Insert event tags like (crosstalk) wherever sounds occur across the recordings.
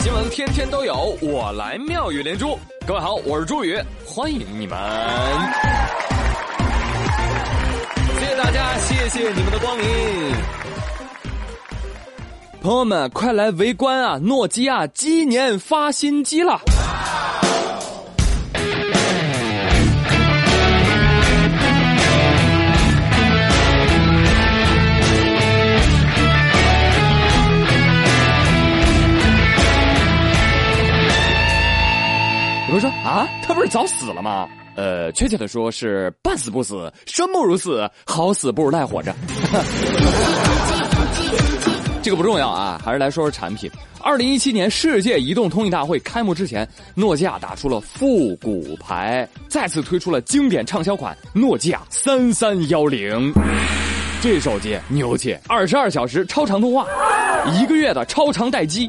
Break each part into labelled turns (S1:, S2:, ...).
S1: 新闻天天都有，我来妙语连珠。各位好，我是朱宇，欢迎你们。谢谢大家，谢谢你们的光临。朋友们，快来围观啊！诺基亚鸡年发新机了。啊，他不是早死了吗？呃，确切的说是半死不死，生不如死，好死不如赖活着。(laughs) 这个不重要啊，还是来说说产品。二零一七年世界移动通信大会开幕之前，诺基亚打出了复古牌，再次推出了经典畅销款诺基亚三三幺零。这手机牛气，二十二小时超长通话，一个月的超长待机。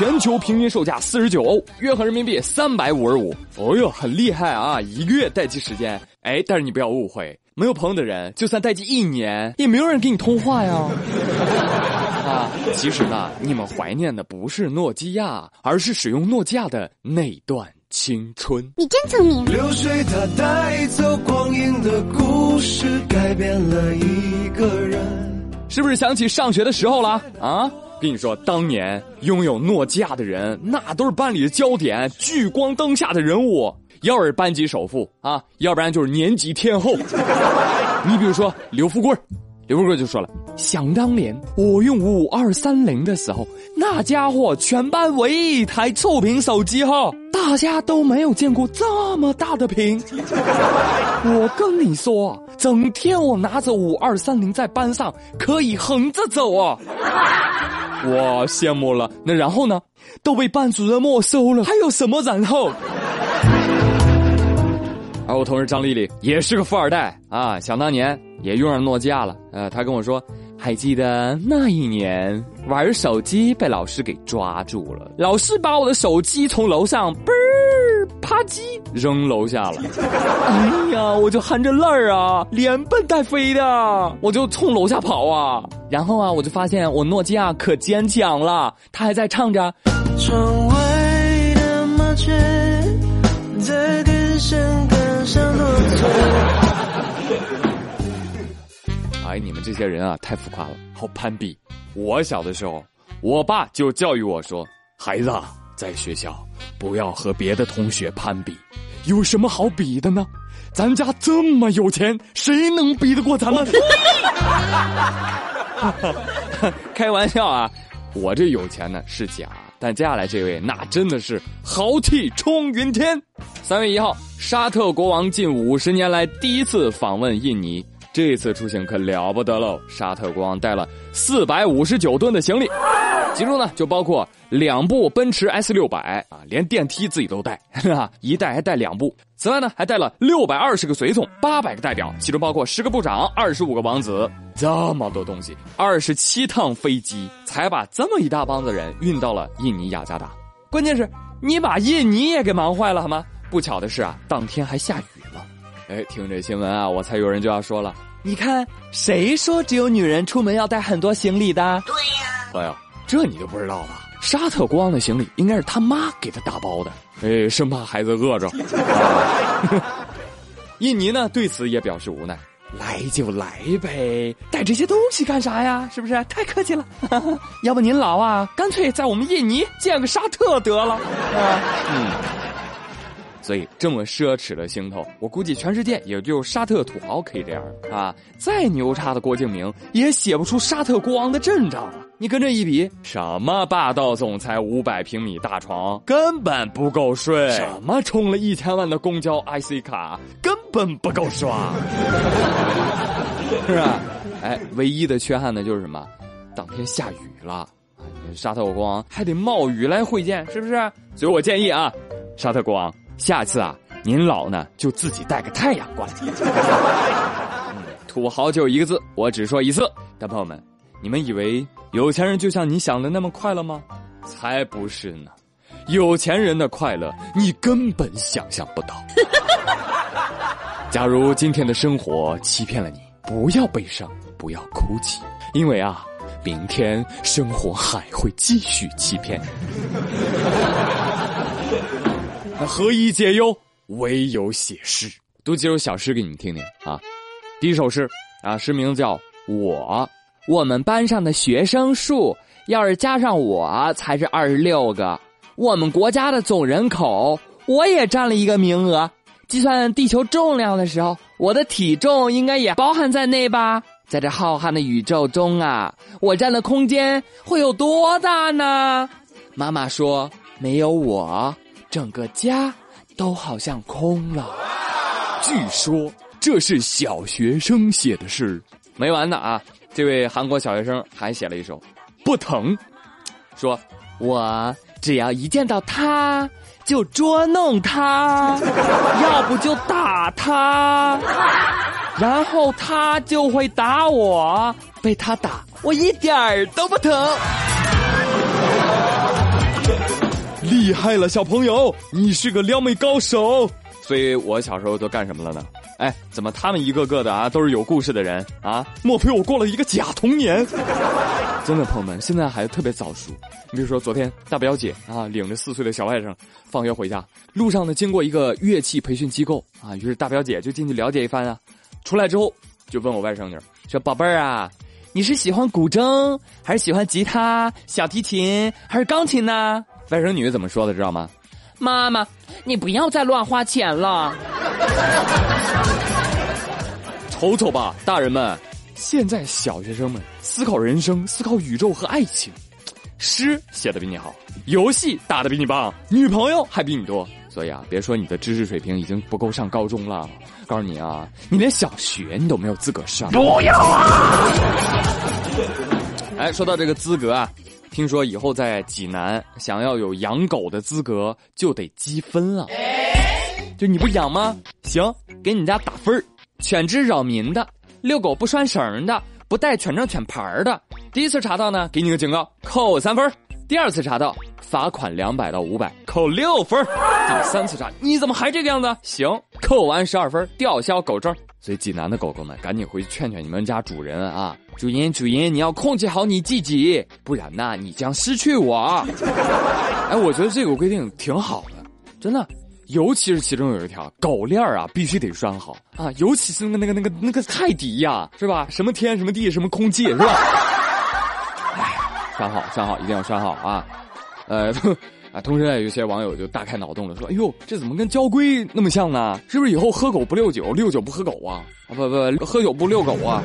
S1: 全球平均售价四十九欧，约合人民币三百五十五。哦哟，很厉害啊！一个月待机时间，哎，但是你不要误会，没有朋友的人，就算待机一年，也没有人给你通话呀。(laughs) 啊，其实呢，你们怀念的不是诺基亚，而是使用诺基亚的那段青春。
S2: 你真聪明。
S3: 流水它带走光阴的故事，改变了一个人。
S1: 是不是想起上学的时候了啊？跟你说，当年拥有诺基亚的人，那都是班里的焦点，聚光灯下的人物。要是班级首富啊，要不然就是年级天后。(laughs) 你比如说刘富贵，刘富贵就说了：“想当年我用五二三零的时候，那家伙全班唯一一台触屏手机哈，大家都没有见过这么大的屏。(laughs) 我跟你说，整天我拿着五二三零在班上可以横着走啊。” (laughs) 我羡慕了，那然后呢？都被班主任没收了，还有什么然后？而我同事张丽丽也是个富二代啊，想当年也用上诺基亚了。呃，她跟我说，还记得那一年玩手机被老师给抓住了，老师把我的手机从楼上嘣啪叽扔楼下了。哎呀，我就含着泪儿啊，连蹦带飞的，我就冲楼下跑啊。然后啊，我就发现我诺基亚可坚强了，它还在唱着。
S3: 窗外的麻雀在电线杆上落座。
S1: 哎，你们这些人啊，太浮夸了，好攀比。我小的时候，我爸就教育我说：“孩子啊，在学校不要和别的同学攀比，有什么好比的呢？咱家这么有钱，谁能比得过咱们？” (laughs) 开玩笑啊，我这有钱呢是假，但接下来这位那真的是豪气冲云天。三月一号，沙特国王近五十年来第一次访问印尼。这次出行可了不得喽！沙特国王带了四百五十九吨的行李，(laughs) 其中呢就包括两部奔驰 S 六百啊，连电梯自己都带，(laughs) 是吧？一带还带两部。此外呢，还带了六百二十个随从，八百个代表，其中包括十个部长、二十五个王子，这么多东西，二十七趟飞机才把这么一大帮子人运到了印尼雅加达。关键是，你把印尼也给忙坏了好吗？不巧的是啊，当天还下雨了。哎，听这新闻啊，我猜有人就要说了，你看谁说只有女人出门要带很多行李的？对呀，朋友，这你就不知道了。沙特国王的行李应该是他妈给他打包的，哎，生怕孩子饿着。(laughs) 印尼呢对此也表示无奈，来就来呗，带这些东西干啥呀？是不是？太客气了。(laughs) 要不您老啊，干脆在我们印尼建个沙特得了。啊，嗯。所以这么奢侈的行头，我估计全世界也就沙特土豪可以这样啊！再牛叉的郭敬明也写不出沙特国王的阵仗啊！你跟这一比，什么霸道总裁五百平米大床根本不够睡，什么充了一千万的公交 IC 卡根本不够刷，(laughs) 是吧？哎，唯一的缺憾呢就是什么？当天下雨了，沙特国王还得冒雨来会见，是不是？所以我建议啊，沙特国王。下次啊，您老呢就自己带个太阳过来。(laughs) 土豪就一个字，我只说一次。大朋友们，你们以为有钱人就像你想的那么快乐吗？才不是呢！有钱人的快乐你根本想象不到。(laughs) 假如今天的生活欺骗了你，不要悲伤，不要哭泣，因为啊，明天生活还会继续欺骗。那何以解忧？唯有写诗。读几首小诗给你们听听啊。第一首诗啊，诗名叫《我》。我们班上的学生数，要是加上我，才是二十六个。我们国家的总人口，我也占了一个名额。计算地球重量的时候，我的体重应该也包含在内吧？在这浩瀚的宇宙中啊，我占的空间会有多大呢？妈妈说，没有我，整个家都好像空了。据说这是小学生写的诗，没完呢啊！这位韩国小学生还写了一首《不疼》，说我只要一见到他。就捉弄他，(laughs) 要不就打他，然后他就会打我，被他打我一点儿都不疼。厉害了，小朋友，你是个撩妹高手。所以我小时候都干什么了呢？哎，怎么他们一个个的啊都是有故事的人啊？莫非我过了一个假童年？(laughs) 真的，朋友们，现在孩子特别早熟。你比如说，昨天大表姐啊领着四岁的小外甥放学回家，路上呢经过一个乐器培训机构啊，于是大表姐就进去了解一番啊。出来之后就问我外甥女说：“宝贝儿啊，你是喜欢古筝还是喜欢吉他、小提琴还是钢琴呢？”外甥女怎么说的知道吗？妈妈，你不要再乱花钱了。瞅瞅吧，大人们，现在小学生们思考人生、思考宇宙和爱情，诗写的比你好，游戏打的比你棒，女朋友还比你多。所以啊，别说你的知识水平已经不够上高中了，告诉你啊，你连小学你都没有资格上。不要啊！哎，说到这个资格啊。听说以后在济南，想要有养狗的资格，就得积分了。就你不养吗？行，给你家打分儿。犬只扰民的，遛狗不拴绳的，不带犬证犬牌的，第一次查到呢，给你个警告，扣三分。第二次查到，罚款两百到五百，扣六分。第三次查，你怎么还这个样子？行，扣完十二分，吊销狗证。所以济南的狗狗们，赶紧回去劝劝你们家主人啊！主人，主人，你要控制好你自己，不然呢，你将失去我。哎，我觉得这个规定挺好的，真的，尤其是其中有一条，狗链啊，必须得拴好啊，尤其是那个那个那个那个泰迪呀，是吧？什么天什么地什么空气，是吧？拴好，拴好，一定要拴好啊！呃，啊，同时呢，有些网友就大开脑洞了，说：“哎呦，这怎么跟交规那么像呢？是不是以后喝狗不遛酒，遛酒不喝狗啊？啊，不不，喝酒不遛狗啊？”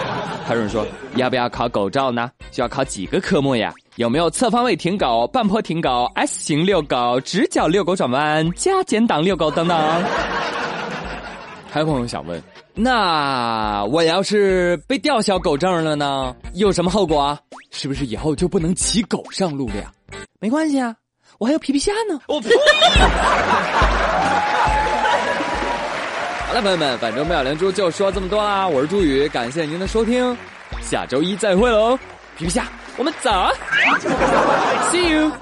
S1: (laughs) 还有人说：“要不要考狗照呢？需要考几个科目呀？有没有侧方位停狗、半坡停狗、S 型遛狗、直角遛狗转弯、加减档遛狗等等？” (laughs) 还有朋友想问。那我要是被吊销狗证了呢？有什么后果？是不是以后就不能骑狗上路了呀？没关系啊，我还有皮皮虾呢。我呸！好了，朋友们，本周妙连珠就说这么多啦。我是朱宇，感谢您的收听，下周一再会喽。皮皮虾，我们走，See you。